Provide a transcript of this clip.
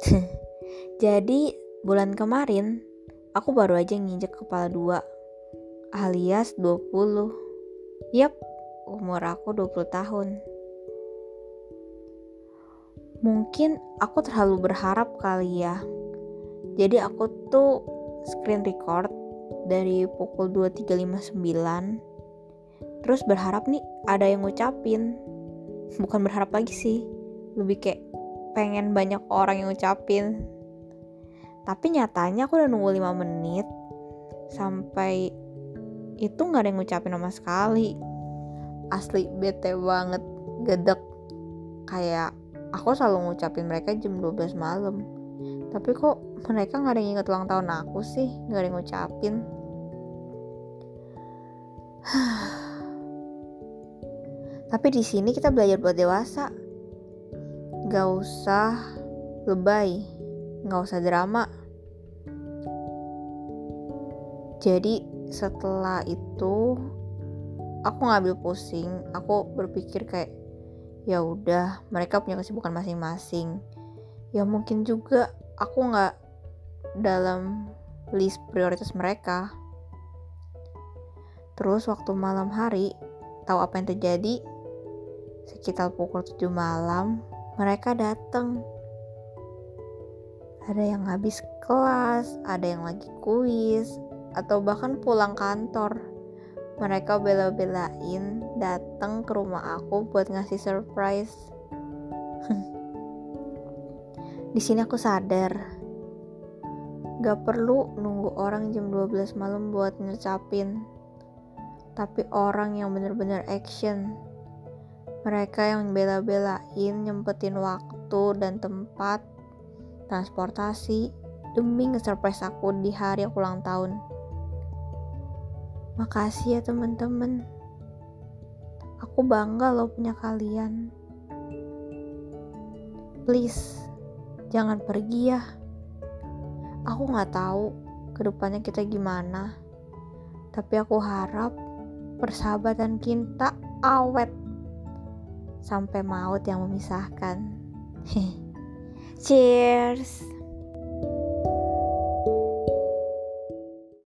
Jadi bulan kemarin aku baru aja nginjek kepala dua alias 20. Yap, umur aku 20 tahun. Mungkin aku terlalu berharap kali ya. Jadi aku tuh screen record dari pukul 23.59 terus berharap nih ada yang ngucapin bukan berharap lagi sih lebih kayak pengen banyak orang yang ngucapin. Tapi nyatanya aku udah nunggu 5 menit sampai itu nggak ada yang ngucapin sama sekali. Asli bete banget gedek. Kayak aku selalu ngucapin mereka jam 12 malam. Tapi kok mereka nggak ada yang inget ulang tahun aku sih nggak ada yang ngucapin. Tapi di sini kita belajar buat dewasa gak usah lebay gak usah drama. Jadi setelah itu aku ngambil pusing. Aku berpikir kayak ya udah mereka punya kesibukan masing-masing. Ya mungkin juga aku nggak dalam list prioritas mereka. Terus waktu malam hari tahu apa yang terjadi? Sekitar pukul 7 malam mereka datang ada yang habis kelas ada yang lagi kuis atau bahkan pulang kantor. Mereka bela-belain datang ke rumah aku buat ngasih surprise. Di sini aku sadar, gak perlu nunggu orang jam 12 malam buat ngecapin. Tapi orang yang bener-bener action. Mereka yang bela-belain nyempetin waktu dan tempat transportasi demi nge-surprise aku di hari aku ulang tahun. Makasih ya teman-teman. Aku bangga loh punya kalian. Please, jangan pergi ya. Aku nggak tahu ke depannya kita gimana. Tapi aku harap persahabatan kita awet sampai maut yang memisahkan. Cheers.